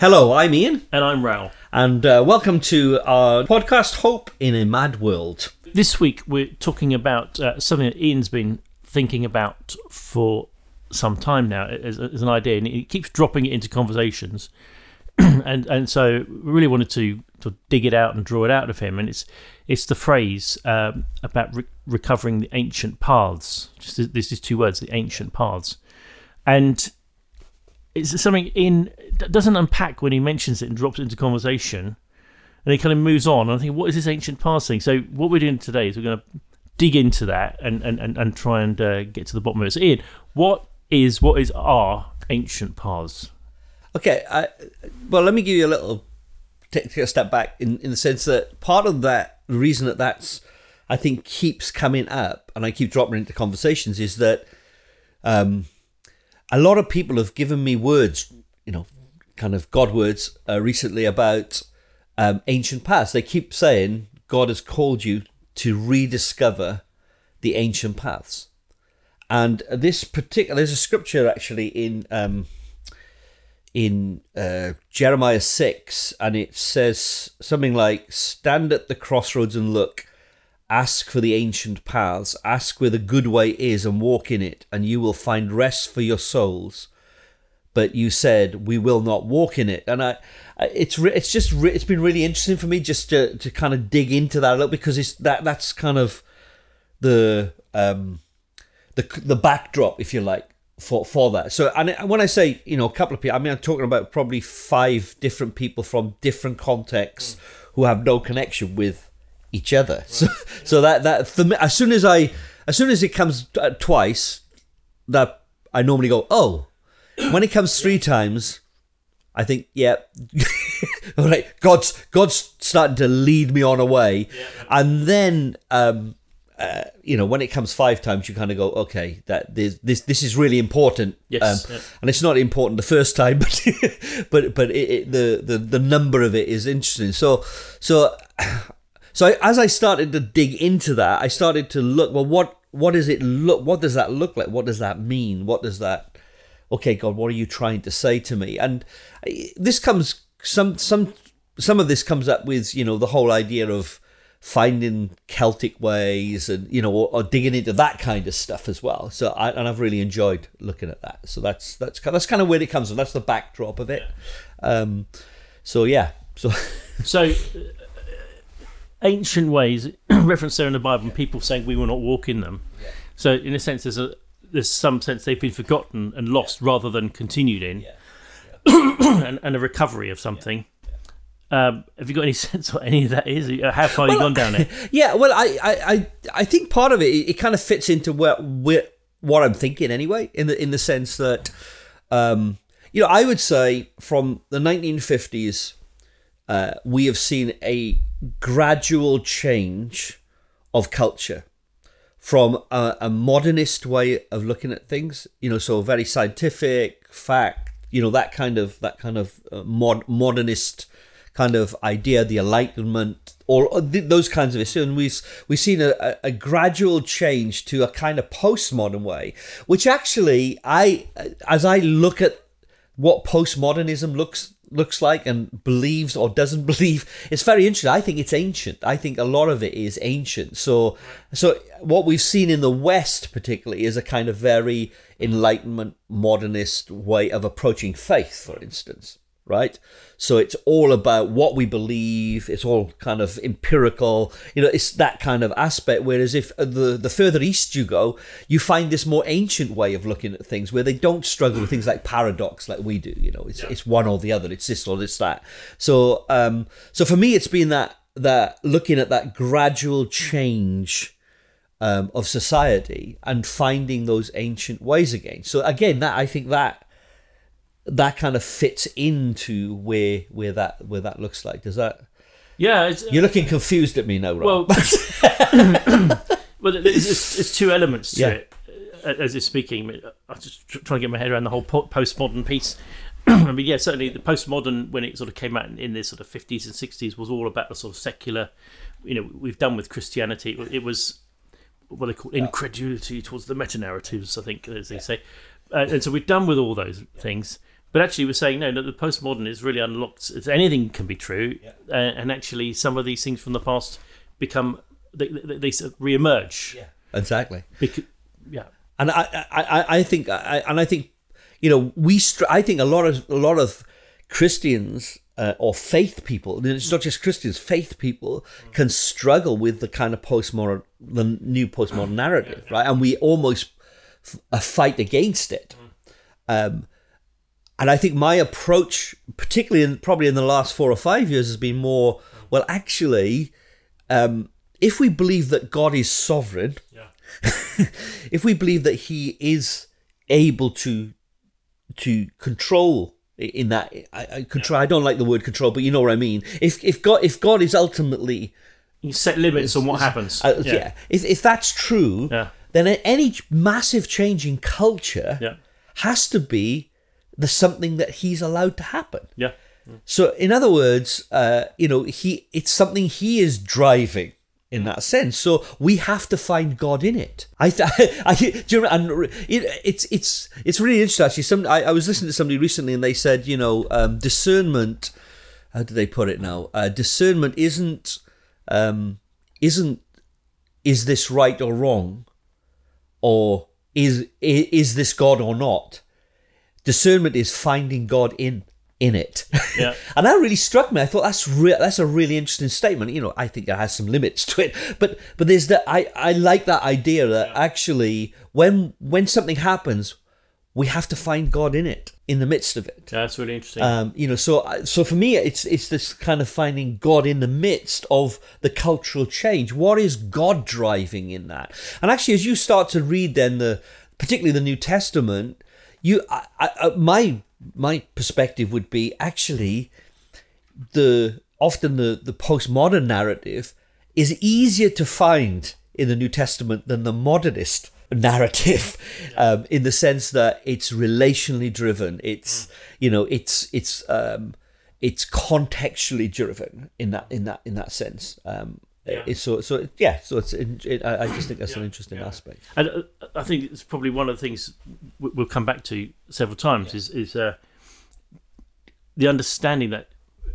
Hello, I'm Ian, And I'm Raoul. and uh, welcome to our podcast, Hope in a Mad World. This week we're talking about uh, something that Ian's been thinking about for some time now as, as an idea, and he keeps dropping it into conversations. and and so we really wanted to, to dig it out and draw it out of him. And it's it's the phrase um, about re- recovering the ancient paths. Just this is two words, the ancient paths, and it's something in that doesn't unpack when he mentions it and drops it into conversation, and he kind of moves on. And I think, what is this ancient paths thing? So what we're doing today is we're going to dig into that and and, and, and try and uh, get to the bottom of it. So Ian, what is what is our ancient paths? Okay, I, well, let me give you a little take, a step back in, in the sense that part of that reason that that's I think keeps coming up and I keep dropping into conversations is that um, a lot of people have given me words, you know, kind of God words uh, recently about um, ancient paths. They keep saying God has called you to rediscover the ancient paths. And this particular, there's a scripture actually in um, in uh, Jeremiah 6, and it says something like, Stand at the crossroads and look, ask for the ancient paths, ask where the good way is and walk in it, and you will find rest for your souls. But you said, We will not walk in it. And I, it's it's just it's been really interesting for me just to, to kind of dig into that a little because it's that that's kind of the um the the backdrop if you like for for that. So, and when I say you know a couple of people, I mean I'm talking about probably five different people from different contexts who have no connection with each other. So, so that that for me, as soon as I as soon as it comes uh, twice, that I normally go oh. When it comes three times, I think yeah, all right. God's God's starting to lead me on a way, and then. um uh, you know, when it comes five times, you kind of go, okay, that this this this is really important. Yes, Um, yeah. and it's not important the first time, but but but it, it, the the the number of it is interesting. So so so as I started to dig into that, I started to look. Well, what what does it look? What does that look like? What does that mean? What does that? Okay, God, what are you trying to say to me? And this comes some some some of this comes up with you know the whole idea of finding Celtic ways and you know or, or digging into that kind of stuff as well. So I, and I've really enjoyed looking at that. So that's that's that's kind of where it comes from. That's the backdrop of it. Um, so yeah. So So, ancient ways referenced there in the Bible, and people saying we will not walk in them. So, in a sense, there's a there's some sense they've been forgotten and lost rather than continued in, and, and a recovery of something. Um, have you got any sense what any of that is? How far you gone down it? yeah, well, I, I, I, I think part of it it kind of fits into where, where what I'm thinking anyway. In the in the sense that, um, you know, I would say from the 1950s, uh, we have seen a gradual change of culture from a, a modernist way of looking at things. You know, so very scientific, fact. You know that kind of that kind of uh, mod, modernist kind of idea, the Enlightenment, or th- those kinds of issues. And we've we've seen a, a gradual change to a kind of postmodern way, which actually I, as I look at what postmodernism looks looks like and believes or doesn't believe it's very interesting. I think it's ancient. I think a lot of it is ancient. So so what we've seen in the west particularly is a kind of very enlightenment modernist way of approaching faith for instance right? So it's all about what we believe. It's all kind of empirical. You know it's that kind of aspect. Whereas if uh, the the further east you go you find this more ancient way of looking at things where they don't struggle with things like paradox like we do you know? It's it's one or the other. It's this or it's that. So um so for me it's been that that looking at that gradual change um, of society and finding those ancient ways again. So again that i think that that kind of fits into where where that where that looks like. Does that? Yeah, it's, You're looking confused at me now, Rob. well, well, there's, there's, there's two elements to Yeah. it uh, as you're speaking. I'm just trying to get my head around the whole po- postmodern piece. I mean, yeah, certainly the postmodern when it sort of came out in, in the sort of 50s and 60s was all about the sort of secular. You know, we've done with Christianity. It was what they call incredulity towards the meta narratives. I think, as they say, uh, and so we've done with all those things. But actually, we're saying no. That the postmodern is really unlocked. It's, anything can be true, uh, and actually, some of these things from the past become they, they, they sort of re-emerge. Yeah, exactly. Because, yeah, And I, I, I- I think, I, and I think, you know, we. Str- I think a lot of a lot of Christians uh, or faith people. and It's not just Christians. Faith people can struggle with the kind of postmodern, the new postmodern narrative, right? And we almost f- uh, fight against it. Um, and I think my approach, particularly in probably in the last four or five years, has been more well. Actually, um, if we believe that God is sovereign, yeah, if we believe that He is able to to control in that, I, I control. I don't like the word control, but you know what I mean. If if God if God is ultimately you set limits on what happens. uh, yeah. if if that's true, Yeah. then any massive change in culture yeah, has to be the something that He's allowed to happen. yeah, So, in other words, uh, you know, he it's something he is driving in that sense. So we have to find God in it. I, th- I do you remember, and it, it's it's it's really interesting. Actually, some I, I was listening to somebody recently, and they said, you know, um, discernment. How do they put it now? Uh, discernment isn't um, isn't is this right or wrong, or is is this God or not? Discernment is finding God in in it. yeah. And that really struck me. I thought that's re- that's a really interesting statement. You know, I think it has some limits to it, but but there's that. I I like that idea that actually when when something happens, we have to find God in it, in the midst of it. That's really interesting. Um, you know, so so for me, it's it's this kind of finding God in the midst of the cultural change. What is God driving in that? And actually, as you start to read, then the particularly the New Testament, you I, I, my my perspective would be actually the often the the postmodern narrative is easier to find in the New Testament than the modernist narrative um, in the sense that it's relationally driven. It's you know it's it's um, it's contextually driven in that in that in that sense. Um, Yeah. so so yeah so it's it, I, I just think that's an interesting yeah. aspect And uh, I think it's probably one of the things we- we'll come back to several times is is uh, the understanding that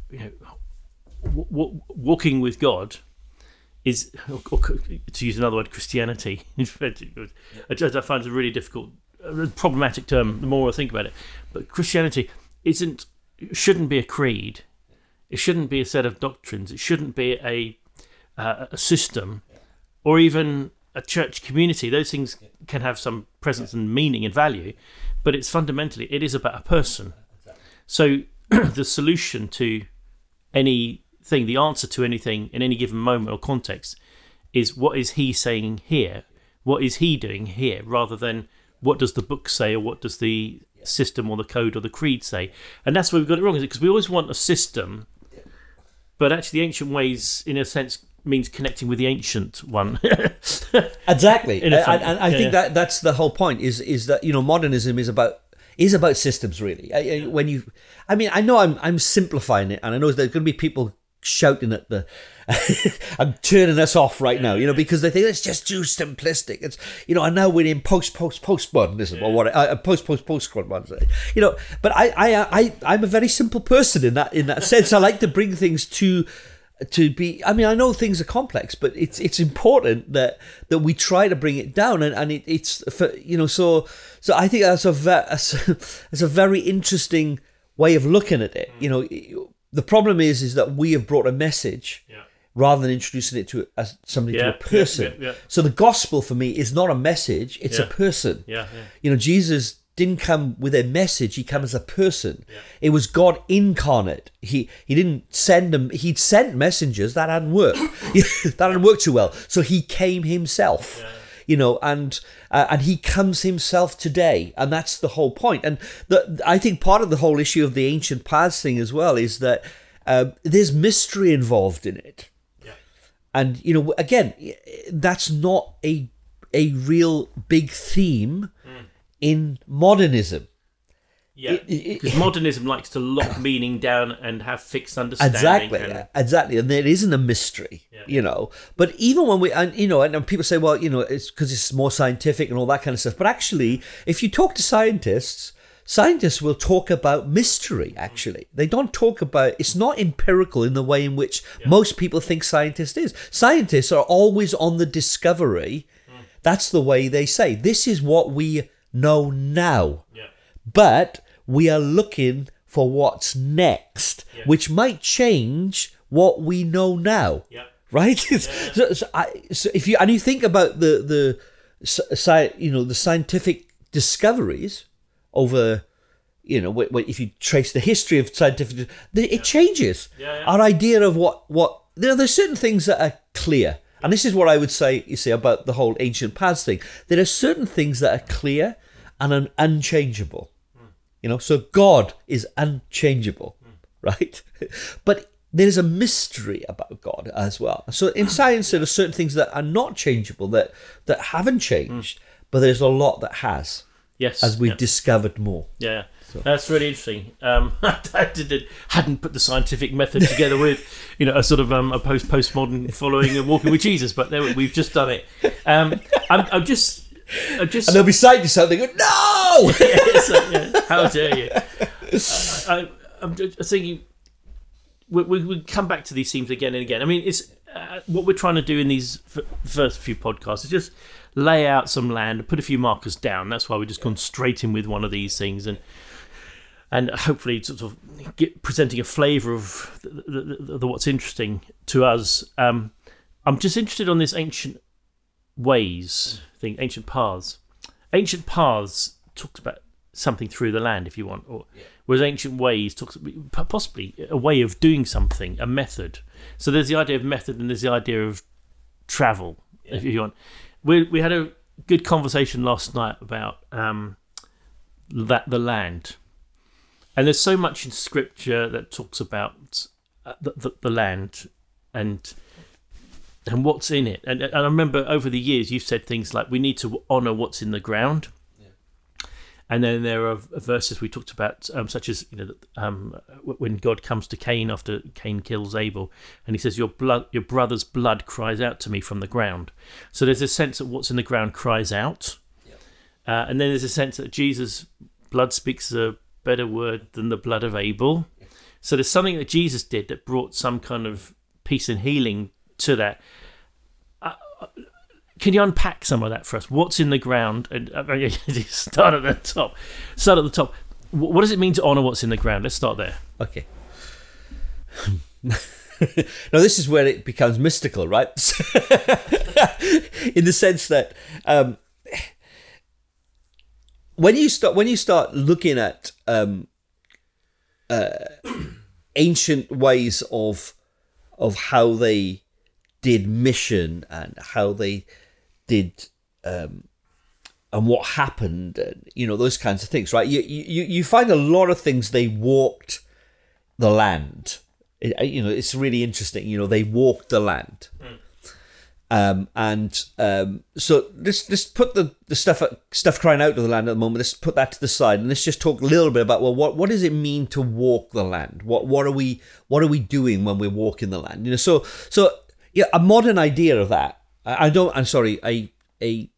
you know w- w- walking with God is, or, or to use another word, Christianity. I I find it a really difficult, problematic term. The more I think about it, but Christianity isn't shouldn't be a creed. It shouldn't be a set of doctrines. It shouldn't be a uh, a system, or even a church community. Those things can have some presence and meaning and value, but it's fundamentally it is about a person. So the solution to anything, the answer to anything in any given moment or context, is what is he saying here? What is he doing here? Rather than what does the book say or what does the system or the code or the creed say? And that's where we've got it wrong, is it? Because we always want a system, but actually, the ancient ways, in a sense, means connecting with the ancient one. Exactly, and, and I think yeah. that that's the whole point. Is is that you know modernism is about is about systems really. I, I- when you, I mean, I know I'm I'm simplifying it, and I know there's going to be people shouting at the, I'm turning us off right now, you know, because they think it's just too simplistic. It's you know, and now we're in post post postmodernism or what, uh, post post postmodernism, you know. But I I I I'm a very simple person in that in that sense. I like to bring things to to be i mean i know things are complex but it's it's important that that we try to bring it down. And, and it, it's for you know so so i think that's a that's a, that's a very interesting way of looking at it. You know mm. the problem is is that we have brought a message Yeah. rather than introducing it to as somebody to a person. Yeah, yeah, yeah. so the gospel for me is not a message it's a person. Yeah, yeah. you know, Jesus didn't come with a message; he came as a person. It was God incarnate. He he didn't send them. He'd sent messengers that hadn't worked. that hadn't worked too well. So he came himself. You know, and uh, and he comes himself today, and that's the whole point. And the, I think part of the whole issue of the ancient paths thing as well is that uh, there's mystery involved in it and you know again that's not a a real big theme in modernism Yeah, because modernism likes to lock meaning down and have fixed understanding. exactly and- exactly and there isn't a mystery you know but even when we and you know and, and people say well you know it's because it's more scientific and all that kind of stuff but actually if you talk to scientists scientists will talk about mystery. Mm. Actually, they don't talk about. It's not empirical in the way in which most people think scientists is. Scientists are always on the discovery. Mm. That's the way they say. This is what we know now. Yeah. But we are looking for what's next, Yeah. which might change what we know now. Yeah. Right. so, so, I, so if you and you think about the the sci, you know the scientific discoveries over you know if you trace the history of scientific it changes our idea of what what there, there's certain things that are clear and this is what i would say you see about the whole ancient paths thing there are certain things that are clear and un- unchangeable you know so god is unchangeable right but there's a mystery about god as well so in science there are certain things that are not changeable that that haven't changed but there's a lot that has Yes. as we've yeah. discovered more Yeah, that's really interesting. Um, I did, hadn't put the scientific method together with, you know, a sort of um, a post postmodern following and walking with Jesus, but there, we- we've just done it. Um, I'm, I'm just, just. and they'll be saying to something no Yeah, so, yeah, how dare you? I, just thinking. We, we, we come back to these themes again and again. I mean, it's uh, what we're trying to do in these f- first few podcasts is just lay out some land, put a few markers down. That's why we're just gone straight in with one of these things, and and hopefully sort of get, presenting a flavour of the, the, the, the what's interesting to us. Um, I'm just interested on this ancient ways thing, ancient paths. Ancient paths talks about something through the land, if you want, or whereas ancient ways talks possibly a way of doing something, a method. So there's the idea of method, and there's the idea of travel, if you want. We we had a good conversation last night about um, that the land, and there's so much in scripture that talks about uh, the, the, the land and and what's in it. And, and I remember over the years you've said things like we need to honour what's in the ground. And then there are verses we talked about, um, such as you know, um, when God comes to Cain after Cain kills Abel, and he says, "Your blood, your brother's blood cries out to me from the ground." So there's a sense that what's in the ground cries out, uh, and then there's a sense that Jesus' blood speaks a better word than the blood of Abel. So there's something that Jesus did that brought some kind of peace and healing to that. Uh, can you unpack some of that for us? What's in the ground? And uh, start at the top. Start at the top. What does it mean to honour what's in the ground? Let's start there. Okay. now this is where it becomes mystical, right? In the sense that um, when you start when you start looking at um, uh, ancient ways of of how they did mission and how they did um, and what happened and you know those kinds of things right you you you find a lot of things they walked the land it, you know it's really interesting you know they walked the land um, and um, so let's let's put the, the stuff stuff crying out to the land at the moment. Let's put that to the side and let's just talk a little bit about well, what what does it mean to walk the land? What what are we what are we doing when we're walking the land? You know, so so yeah, a modern idea of that. I, don't. I'm sorry, a a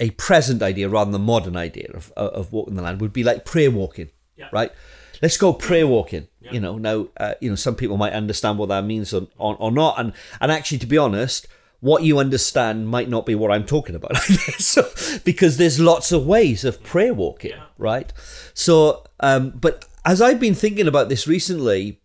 a present idea rather than a modern idea of of walking the land would be like prayer walking, Yeah. right? Let's go prayer walking. You know, now uh, you know some people might understand what that means or, or, or not, and and actually, to be honest, what you understand might not be what I'm talking about. so, because there's lots of ways of prayer walking, right? So, um, but as I've been thinking about this recently,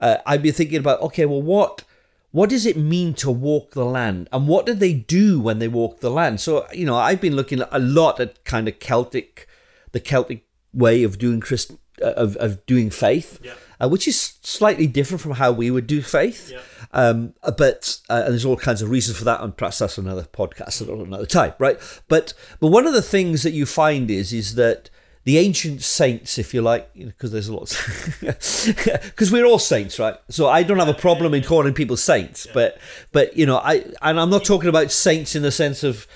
uh, I've been thinking about okay, well, what what does it mean to walk the land, and what did they do when they walked the land? So, you know, I've been looking a lot at kind of Celtic, the Celtic way of doing Christ uh, of of doing faith. Yeah. Uh, which is slightly different from how we would do faith. Yeah. Um, but uh, and there's all kinds of reasons for that, and perhaps that's another podcast at another time, right? But but one of the things that you find is is that the ancient saints, if you like, because there's lots, because we're all saints, right? So I don't have a problem in calling people saints, but but you know, I and I'm not talking about saints in the sense of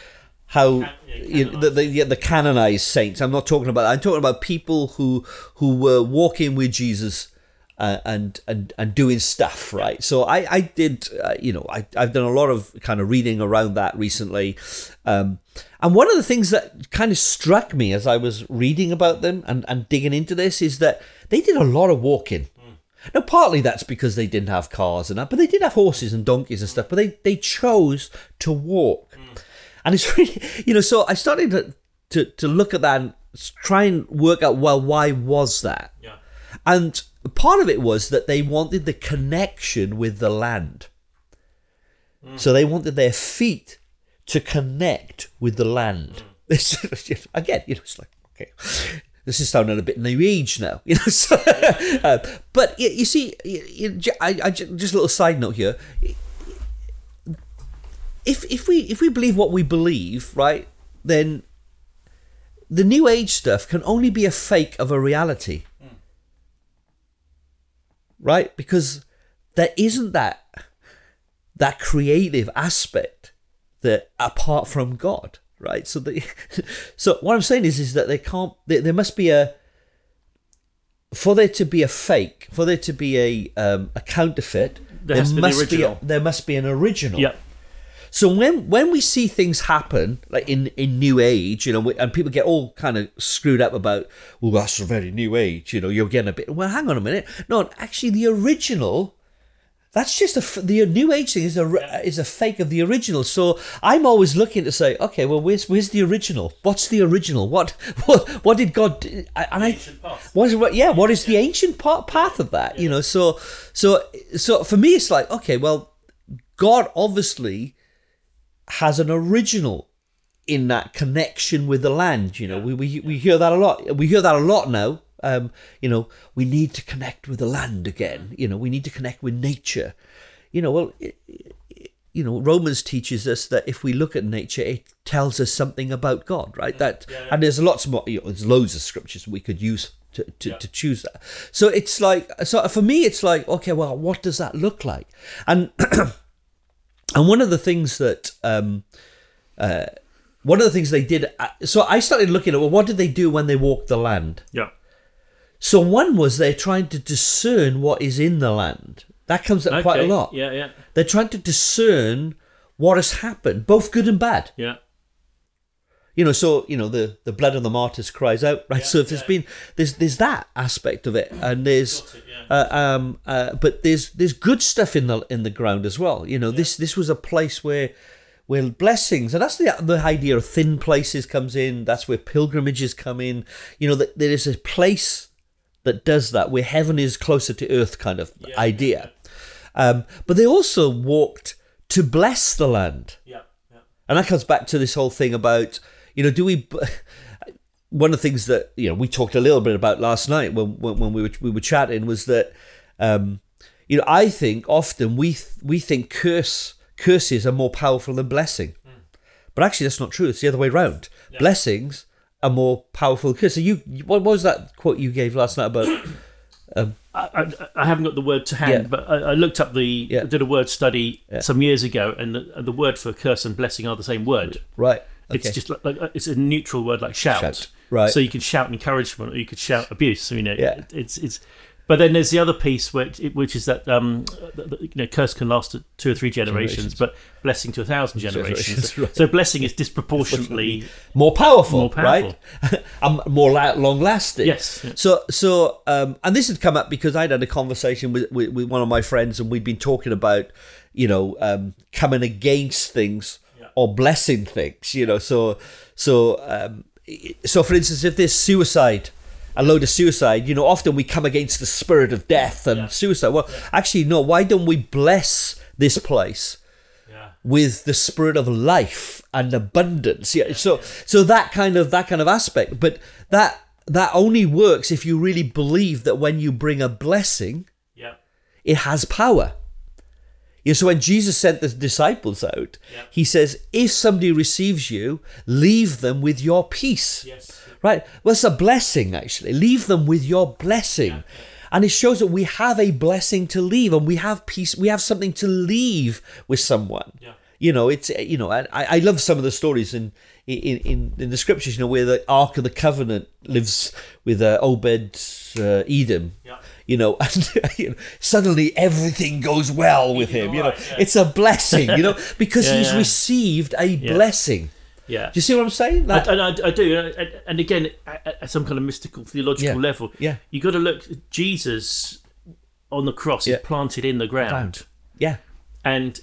how you know, the, the the canonized saints. I'm not talking about. That. I'm talking about people who who were walking with Jesus uh, and and and doing stuff, right? So I I did, uh, you know, I I've done a lot of kind of reading around that recently, um, and one of the things that kind of struck me as I was reading about them and and digging into this is that they did a lot of walking. Hmm. Now, partly that's because they didn't have cars and that, but they did have horses and donkeys and stuff. But they they chose to walk, hmm. and it's really, you know. So I started to to, to look at that and try and work out well why was that, Yeah. and part of it was that they wanted the connection with the land. Hmm. So they wanted their feet to connect with the land. This again, you know, it's like okay, this is sounding a bit new age now, you know. So, uh, but you, you see, you, I, I just a little side note here. If if we if we believe what we believe, right, then the new age stuff can only be a fake of a reality right? Because there isn't that that creative aspect that apart from God, right? So the so what I'm saying is is that they can't. There, there must be a for there to be a fake, for there to be a um, a counterfeit. There has to be the must original. a, there must be an original. Yeah. So when when we see things happen like in in New Age, you know, and people get all kind of screwed up about, well, that's a very New Age, you know, you're getting a bit. Well, hang on a minute. No, actually, the original. That's just a the New Age thing is a is a fake of the original. So I'm always looking to say, okay, well, where's where's the original? What's the original? What what what did God? Do? And I what is what? Yeah, what is the ancient part, path of that? You know, so so so for me, it's like okay, well, God obviously has an original in that connection with the land. You know, we, we we hear that a lot. We hear that a lot now. Um, you know, we need to connect with the land again. You know, we need to connect with nature. You know, well, it, it- you know, Romans teaches us that if we look at nature, it tells us something about God, right? That and there's lots more. You know, there's loads of scriptures we could use to, to, to choose that. So it's like, so for me, it's like, okay, well, what does that look like? And and one of the things that um, uh, one of the things they did uh, so i started looking at well what did they do when they walked the land Yeah. So one was they're trying to discern what is in the land. That comes up quite a lot. Yeah, yeah, they're trying to discern what has happened both good and bad. Yeah. you know so you know the the blood of the martyrs cries out right? So if there's yeah. been there's there's that aspect of it and there's it, yeah. uh, um uh, but there's there's good stuff in the in the ground as well. You know this this was a place where where blessings and that's the the idea of thin places comes in that's where pilgrimages come in. You know that there is a place that does that where heaven is closer to earth kind of idea um but they also walked to bless the land Yeah, yeah. and that comes back to this whole thing about, you know, do we? One of the things that you know we talked a little bit about last night when when, when we were we were chatting was that, um, you know, I think often we th- we think curse curses are more powerful than blessing, but actually that's not true. It's the other way around. Blessings are more powerful. Because so you, what was that quote you gave last night about? Um, I, I, I haven't got the word to hand, Yeah. but I, I looked up the Yeah. I did a word study some years ago, and the, the word for curse and blessing are the same word. Right. It's just like, like it's a neutral word like shout. Shout, right. So you can shout encouragement or you could shout abuse. You know, Yeah. it's it's. But then there's the other piece, which which is that um, you know, curse can last two or three generations, Generations. but blessing to a thousand generations. Generations, right. So blessing is disproportionately more powerful, More powerful. right? and more long lasting. Yes. So, so, um, and this had come up because I'd had a conversation with, with, with one of my friends, and we'd been talking about, you know, um, coming against things or blessing things. You know, so, so, um, so for instance, if there's suicide. A load of suicide, you know, often we come against the spirit of death and suicide. Well, actually, no. Why don't we bless this place? yeah. with the spirit of life and abundance. Yeah, so so that kind of that kind of aspect, but that that only works if you really believe that when you bring a blessing, yeah. it has power. Yeah, so when Jesus sent the disciples out, Yeah. he says, if somebody receives you, leave them with your peace. Yes. Right? Well, it's a blessing, actually. Leave them with your blessing. And it shows that we have a blessing to leave and we have peace. We have something to leave with someone. Yeah. You know, it's, you know, I, I love some of the stories in, in in, in the scriptures, you know, where the Ark of the Covenant lives with uh, Obed uh, Edom. Yeah. You know, and you know, suddenly everything goes well with him. You know, yeah. it's a blessing. You know, because Yeah, he's yeah. received a blessing. Yeah. Do you see what I'm saying? That- and I, I do, and- again, at, some kind of mystical theological Yeah. level, Yeah. you got to look. Jesus on the cross Yeah. is planted in the ground, yeah, and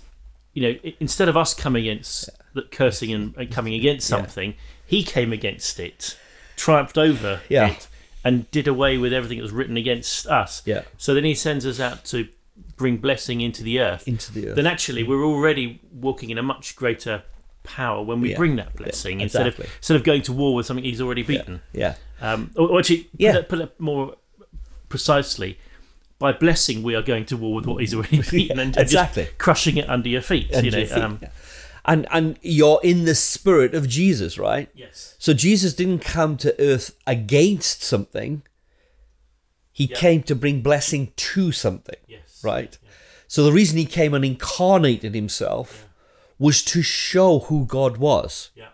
you know, instead of us coming against, cursing and, coming against something, he came against it, triumphed over Yeah. it, and did away with everything that was written against us. Yeah. So then he sends us out to bring blessing into the earth. into the earth. then actually we're already walking in a much greater power when we Yeah. bring that blessing instead exactly. of instead of going to war with something he's already beaten. yeah, Um, or, or actually, Yeah. put, it, put it more precisely, by blessing we are going to war with what he's already beaten and, exactly. just crushing it under your feet. you know, feet, um, yeah. and and you're in the spirit of Jesus, right? yes, So Jesus didn't come to earth against something. He came to bring blessing to something, yes, right? So the reason he came and incarnated himself was to show who God was, yeah,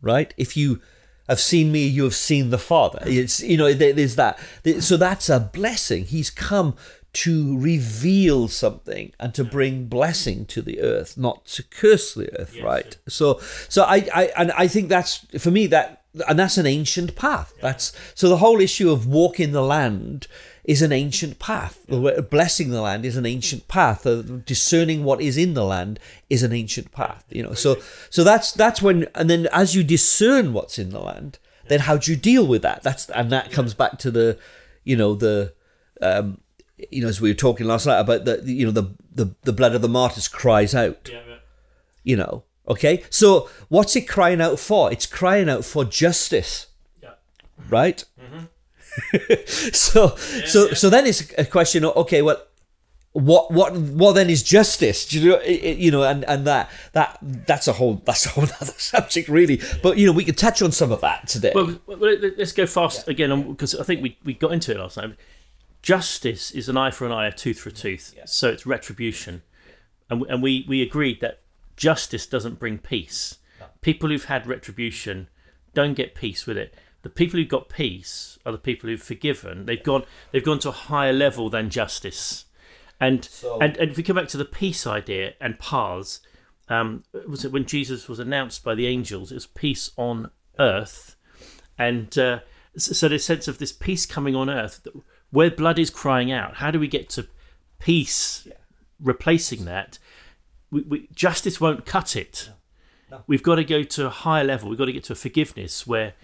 right? If you have seen me, you have seen the Father. It's you know there's that. So that's a blessing. He's come to reveal something and to bring blessing to the earth, not to curse the earth, right? So so I, I and I think that's for me that and that's an ancient path. That's so the whole issue of walking the land is an ancient path. Blessing the land is an ancient path. Uh, discerning what is in the land is an ancient path. You know, so so that's that's when and then as you discern what's in the land, then how do you deal with that? That's and that comes back to the, you know, the, um, you know, as we were talking last night about the, you know, the the the blood of the martyrs cries out yeah, yeah. you know okay so what's it crying out for it's crying out for justice yeah. right so so so then it's a question of okay well what what what then is justice? Do you know it- you know and and that that that's a whole that's a whole other subject really. But you know we could touch on some of that today. Well, well, let- let's go fast again because I think we, we got into it last time. Justice is an eye for an eye, a tooth for a tooth. So it's retribution, and and we we agreed that justice doesn't bring peace. People who've had retribution don't get peace with it. The people who've got peace are the people who've forgiven. They've gone they've gone to a higher level than justice. And and, and if we come back to the peace idea and paths, um, was it when Jesus was announced by the angels? It was peace on earth, and uh, so so there's sense of this peace coming on earth, where blood is crying out. How do we get to peace, replacing that? We, we, justice won't cut it. We've got to go to a higher level. We've got to get to a forgiveness where.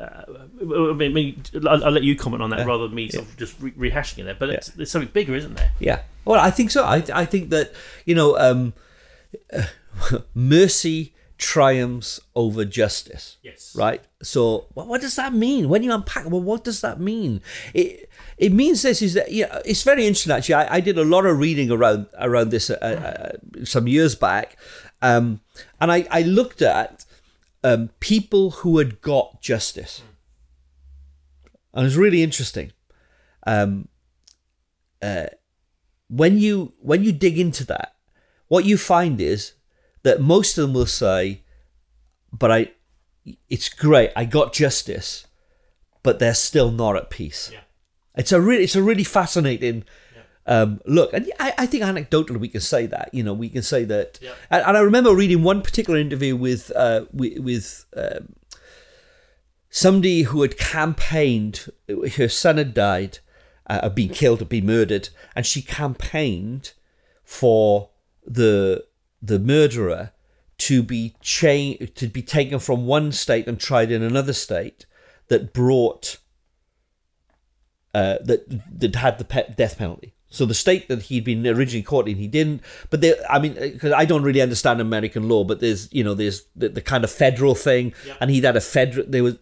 Uh, I mean, I'll, I'll let you comment on that rather than me sort of just re- rehashing it there. But it's, there's something bigger, isn't there? Yeah. Well, I think so. I I think that you know, um, mercy triumphs over justice. Yes. Right. So, what, what does that mean when you unpack? Well, what does that mean? It it means this is that yeah, it's very interesting. Actually, I, I did a lot of reading around around this uh, uh, some years back, um, and I I looked at um, people who had got justice, and it was really interesting. Um, when you when you dig into that, what you find is that most of them will say, "But I, it's great, I got justice, but they're still not at peace." Yeah. It's a really it's a really fascinating um, look, and I, I think anecdotally we can say that. You know, we can say that. Yeah. And, and I remember reading one particular interview with uh, with, with um, somebody who had campaigned. Her son had died, uh, had been killed, had been murdered, and she campaigned for the the murderer to be cha- to be taken from one state and tried in another state that brought uh, that that had the pe- death penalty. So the state that he'd been originally caught in, he didn't. But there, I mean, because I don't really understand American law, but there's you know there's the, the kind of federal thing, and he'd had a federal. There was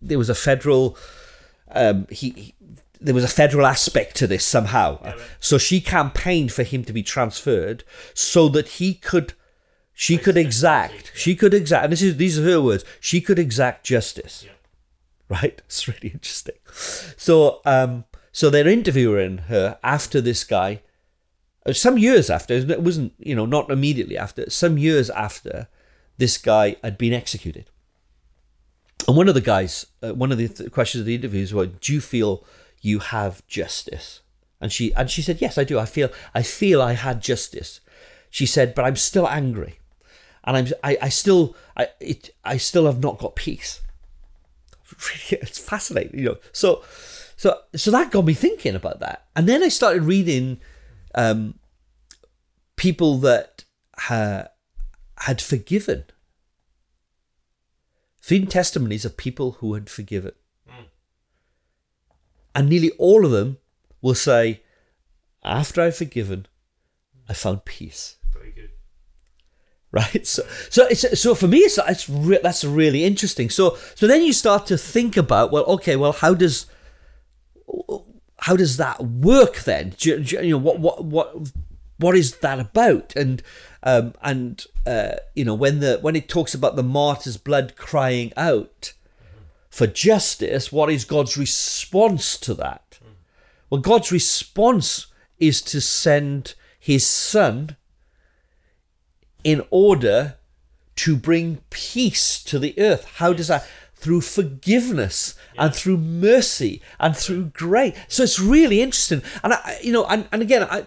there was a federal. Um, he, he there was a federal aspect to this somehow. So she campaigned for him to be transferred so that he could. She could exact. She could exact. And this is these are her words. She could exact justice right? It's really interesting. So, um, so they're interviewing her after this guy, uh, some years after. It wasn't, you know, not immediately after. Some years after this guy had been executed. And one of the guys, uh, one of the th- questions of the interviews was, "Do you feel you have justice?" And she and she said, "Yes, I do. I feel I feel I had justice." She said, "But I'm still angry, and I'm I, I still I it I still have not got peace." It's fascinating, you know. So so so that got me thinking about that, and then I started reading um, people that ha, had forgiven reading testimonies of people who had forgiven. And nearly all of them will say, after I've forgiven, I found peace. Very good. Right, so so it's so for me, it's it's re- that's really interesting. So so then you start to think about well, okay, well, how does how does that work then? Do, you- do you know what what what what is that about? And um, and uh, you know when the when it talks about the martyr's blood crying out for justice, what is God's response to that? Well, God's response is to send His Son in order to bring peace to the earth. How does that? Through forgiveness and through mercy and through grace. So it's really interesting. And I, you know, and, and again, I,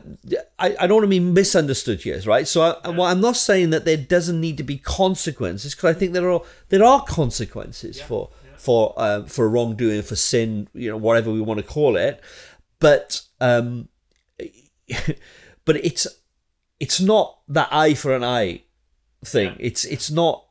I, I don't want to be misunderstood here, right? So I, well, I'm not saying that there doesn't need to be consequences because I think there are there are consequences for for um, for wrongdoing, for sin, you know, whatever we want to call it. But um, but it's it's not that eye for an eye thing. It's it's not.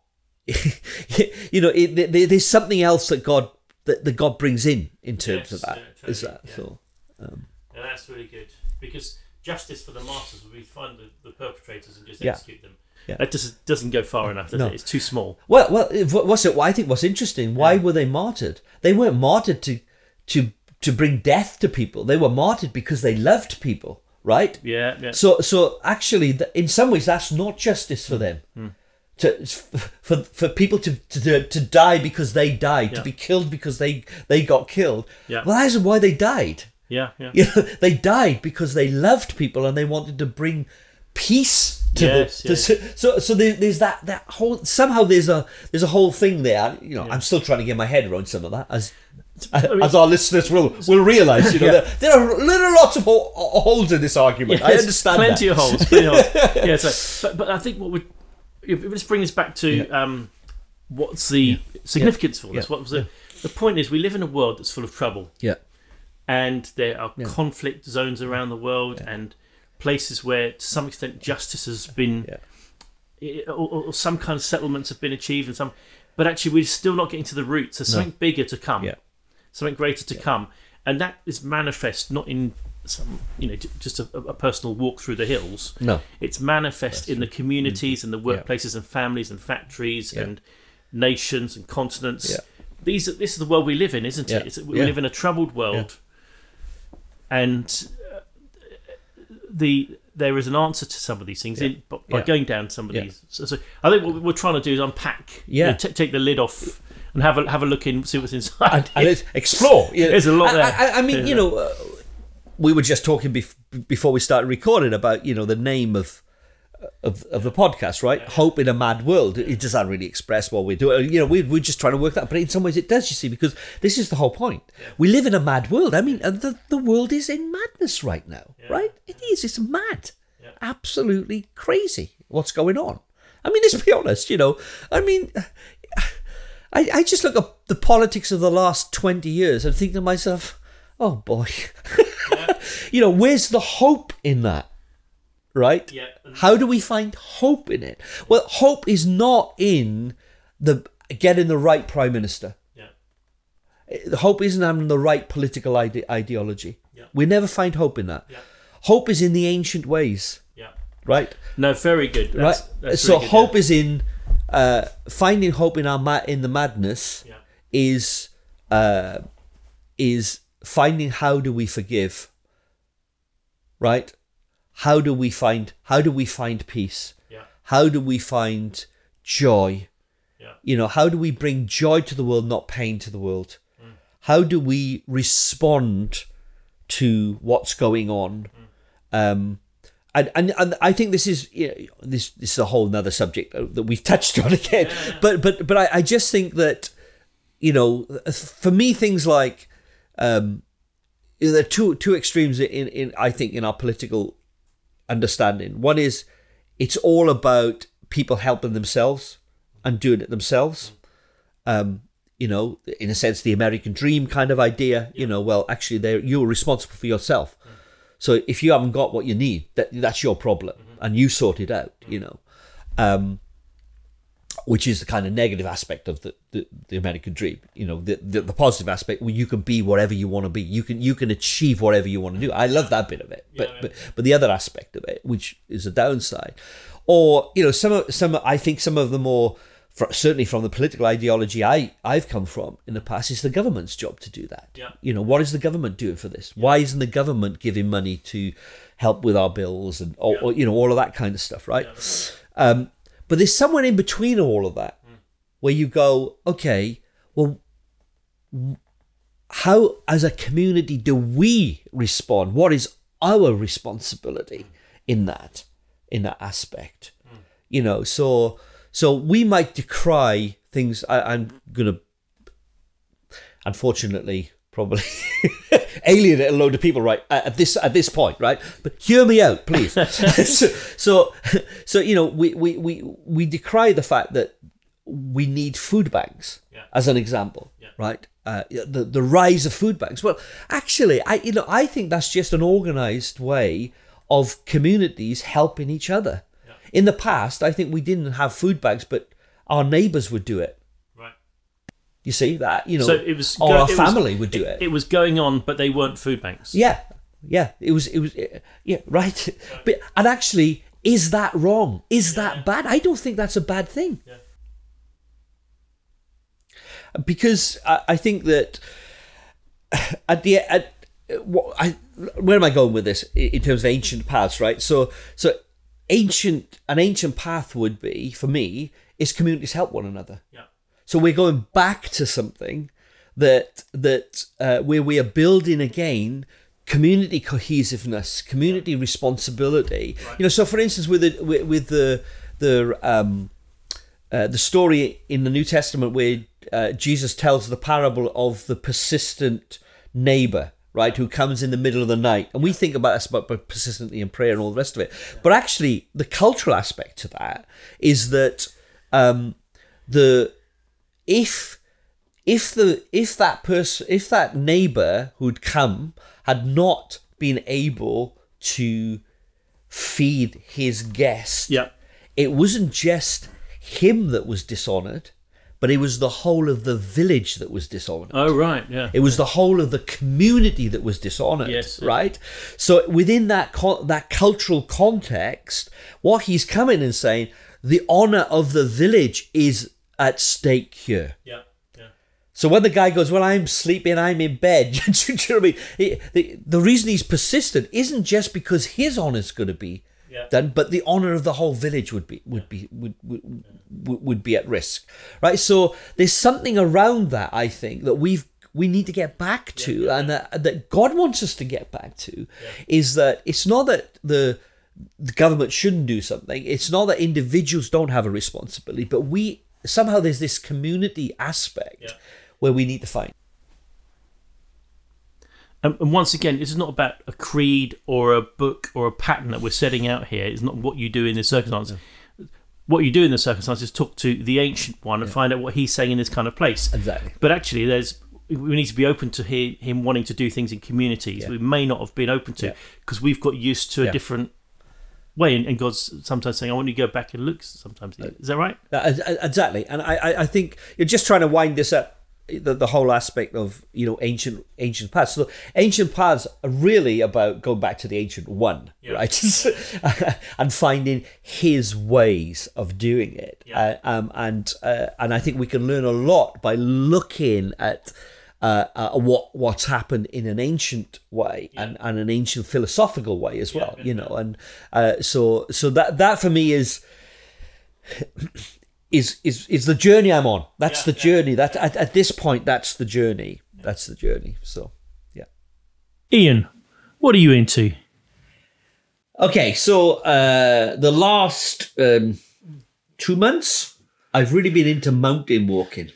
you know, it, there- there's something else that God that, that God brings in in terms Yes, of that. yeah, Is that yeah. so? Um, yeah, that's really good because justice for the martyrs would be find the, the perpetrators and just Yeah. execute them. Yeah. That just doesn't go far enough, does No. it? It's too small. Well, well, what's it? I think what's interesting. Why were they martyred? They weren't martyred to to to bring death to people. They were martyred because they loved people, right? Yeah, yeah. So, so actually, in some ways, that's not justice for them. Hmm. To for for people to to to die because they died, Yeah. to be killed because they they got killed. Yeah. Well, that isn't why they died. yeah, yeah. You know, they died because they loved people and they wanted to bring peace to Yes, the. yes. To, so, so there, there's that that whole somehow there's a there's a whole thing there. You know, I'm still trying to get my head around some of that as. as our listeners will will realise, you know, there, there are there are lots of holes in this argument. I understand plenty that. of holes. Plenty of holes. Yeah, so, but, but I think what if- let's bring this back to um, what's the significance for this? Yeah. What was the the point? Is we live in a world that's full of trouble, Yeah, and there are conflict zones around the world, and places where, to some extent, justice has been, Yeah. or, or some kind of settlements have been achieved, and some, but actually we're still not getting to the roots. There's something bigger to come, Yeah. something greater to come, and that is manifest not in some, you know, just a, a personal walk through the hills. no, It's manifest in the communities and the workplaces and families and factories Mm-hmm. Yeah. and nations and continents. Yeah. These are, this is the world we live in, isn't Yeah. it? It's, we Yeah. live in a troubled world, and uh, the there is an answer to some of these things in, by, by Yeah. going down some of Yeah. these. So, so I think what we're trying to do is unpack. you Yeah. know, t- take the lid off and have a have a look in, see what's inside. and, and explore. You know. There's a lot there. I, I mean, Yeah. you know, uh, we were just talking bef- before we started recording about you know the name of of, of the podcast, right? Hope in a mad world. It doesn't really express what we're doing. You know, we, we're just trying to work that, but in some ways it does. You see, because this is the whole point. We live in a mad world. I mean, uh, the the world is in madness right now, right? It is. It's mad, absolutely crazy. What's going on? I mean, let's be honest. You know, I mean. I, I just look at the politics of the last 20 years and think to myself, oh boy. you know, where's the hope in that? Right? Yeah, How do we find hope in it? Well, hope is not in the getting the right prime minister. yeah, The Hope isn't having the right political ide- ideology. Yeah. We never find hope in that. Yeah. Hope is in the ancient ways, yeah. right? No, very good. That's, right. that's so really good, hope yeah. is in uh, finding hope in our ma- in the madness Yeah. is uh, is finding how do we forgive, right? How do we find how do we find peace? Yeah, How do we find joy? yeah, You know, how do we bring joy to the world, not pain to the world? Mm. How do we respond to what's going on? Mm. Um, and, and and I think this is you know, this this is a whole another subject uh, that we've touched on again. But but but I, I just think that you know, for me, things like um, there are two two extremes in in I think in our political understanding. One is it's all about people helping themselves and doing it themselves. Um, you know, in a sense, the American dream kind of idea. You know, well, actually, they you're responsible for yourself. So if you haven't got what you need, that that's your problem, and you sort it out. You know, um, which is the kind of negative aspect of the, the, the American dream. You know, the, the, the positive aspect where you can be whatever you want to be. You can you can achieve whatever you want to do. I love that bit of it. But Yeah, yeah. but but the other aspect of it, which is a downside, or you know, some of some I think some of the more certainly from the political ideology I I've come from in the past is the government's job to do that. Yeah. You know, what is the government doing for this? Why isn't the government giving money to help with our bills and or, or, you know all of that kind of stuff, right? Um, but there's somewhere in between all of that hmm. where you go, okay, well, how as a community do we respond? What is our responsibility in that in that aspect? Hmm. You know, so so we might decry things. I, I'm gonna, unfortunately, probably alienate a load of people right at this at this point, right? But hear me out, please. so, so, so you know, we, we we we decry the fact that we need food banks Yeah. as an example, Yeah. right? Uh, the the rise of food banks. Well, actually, I you know I think that's just an organized way of communities helping each other. In the past, I think we didn't have food banks, but our neighbors would do it. You see that you know, So it was or our it was- family would do it, it. was going on, but they weren't food banks. Yeah, yeah. It was. It was. Yeah, right. But and actually, is that wrong? Is that bad? I don't think that's a bad thing. Yeah. Because I, I think that at the at what I where am I going with this in terms of ancient paths? Right. So so ancient an ancient path would be for me is communities help one another. Yeah. So we're going back to something that that uh, where we are building again community cohesiveness, community responsibility. You know, so for instance, with the with, with the the um, uh, the story in the New Testament where uh, Jesus tells the parable of the persistent neighbor, right, who comes in the middle of the night, and we think about this about persistently in prayer and all the rest of it. But actually, the cultural aspect to that is that um, the if if the if that person if that neighbor who'd come had not been able to feed his guest Yeah. it wasn't just him that was dishonored but it was the whole of the village that was dishonored Oh right. Yeah. it was the whole of the community that was dishonored, Yes. right? So within that that cultural context, what he's coming and saying, the honor of the village is at stake here. yeah. Yeah. So when the guy goes, well, I'm sleeping, I'm in bed. do you know what I mean? He- the, the reason he's persistent isn't just because his honor's going to be Yeah. done, but the honor of the whole village would be would be would, would would would be at risk, right? So there's something around that I think that we've we need to get back to, and that, that God wants us to get back to, is that it's not that the the government shouldn't do something. It's not that individuals don't have a responsibility, but we somehow there's this community aspect Yeah. where we need to find. And, um, and once again, this is not about a creed or a book or a pattern that we're setting out here. It's not what you do in this circumstance. What you do in the circumstance is talk to the ancient one and find out what he's saying in this kind of place. Exactly. But actually, there's we need to be open to hear him wanting to do things in communities Yeah. we may not have been open to Yeah. because we've got used to a different way. And, and God's sometimes saying, "I want you to go back and look." Sometimes is that right? Uh, uh, Exactly, and I, I- think you're just trying to wind this up. The, the whole aspect of you know ancient ancient paths. So ancient paths are really about going back to the ancient one, right? and finding his ways of doing it. Yeah. Uh, um, and uh, and I think we can learn a lot by looking at. Uh, uh, what what's happened in an ancient way and, and an ancient philosophical way as well, you know, and uh, so so that that for me is is is is the journey I'm on. That's Yeah, the journey. That at, at this point, that's the journey. That's the journey. So yeah. Ian, what are you into? Okay, so uh, the last um, two months, I've really been into mountain walking.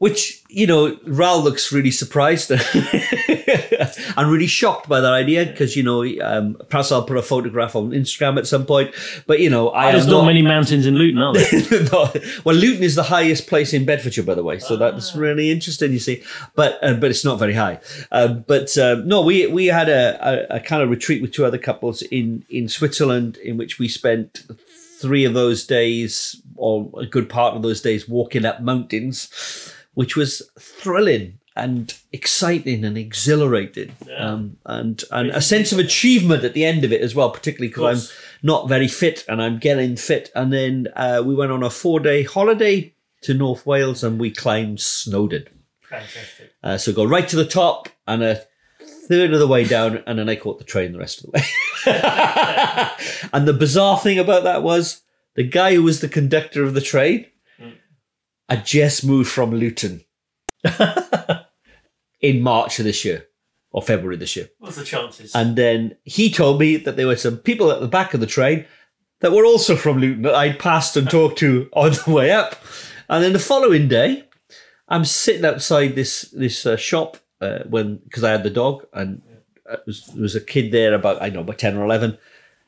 Which you know Raoul looks really surprised and really shocked by that idea because you know um, perhaps I'll put a photograph on Instagram at some point. But you know, I There's am not many mountains in Luton, are there? no, well, Luton is the highest place in Bedfordshire, by the way, so that's really interesting. You see, but uh, but it's not very high. Um, but um, no, we we had a, a, a kind of retreat with two other couples in in Switzerland, in which we spent three of those days, or a good part of those days, walking up mountains, which was thrilling and exciting and exhilarating, um, and and a sense of achievement at the end of it as well, particularly because I'm not very fit and I'm getting fit. And then uh, we went on a four day holiday to North Wales and we climbed Snowdon. Fantastic. Uh, so go right to the top and a third of the way down, and then I caught the train the rest of the way. and the bizarre thing about that was the guy who was the conductor of the train had just moved from Luton in March of this year or February this year. What's the chances? And then he told me that there were some people at the back of the train that were also from Luton that I'd passed and talked to on the way up. And then the following day, I'm sitting outside this this uh, shop uh, when because I had the dog and uh, it was, there was a kid there about I don't know about ten or eleven,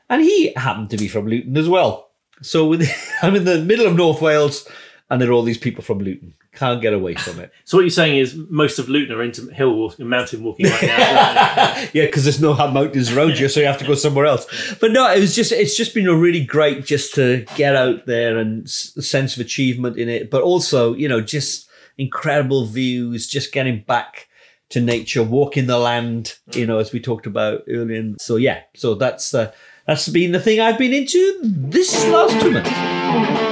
and he happened to be from Luton as well. So with, I'm in the middle of North Wales, and there are all these people from Luton. Can't get away from it. so what you're saying is most of Luton are into hill walking, mountain walking right now. yeah, because there's no high mountains around you, so you have to go somewhere else. But no, it was just it's just been a really great just to get out there and s- a sense of achievement in it, but also you know just incredible views, just getting back to nature, walking the land, you know, as we talked about earlier. So yeah, so that's uh, that's been the thing I've been into this last two months.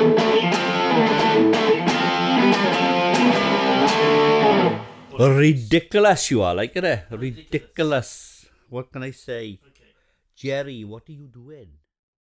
Ridiculous, you are like it? Ridiculous. What can I say? Jerry, what are you doing?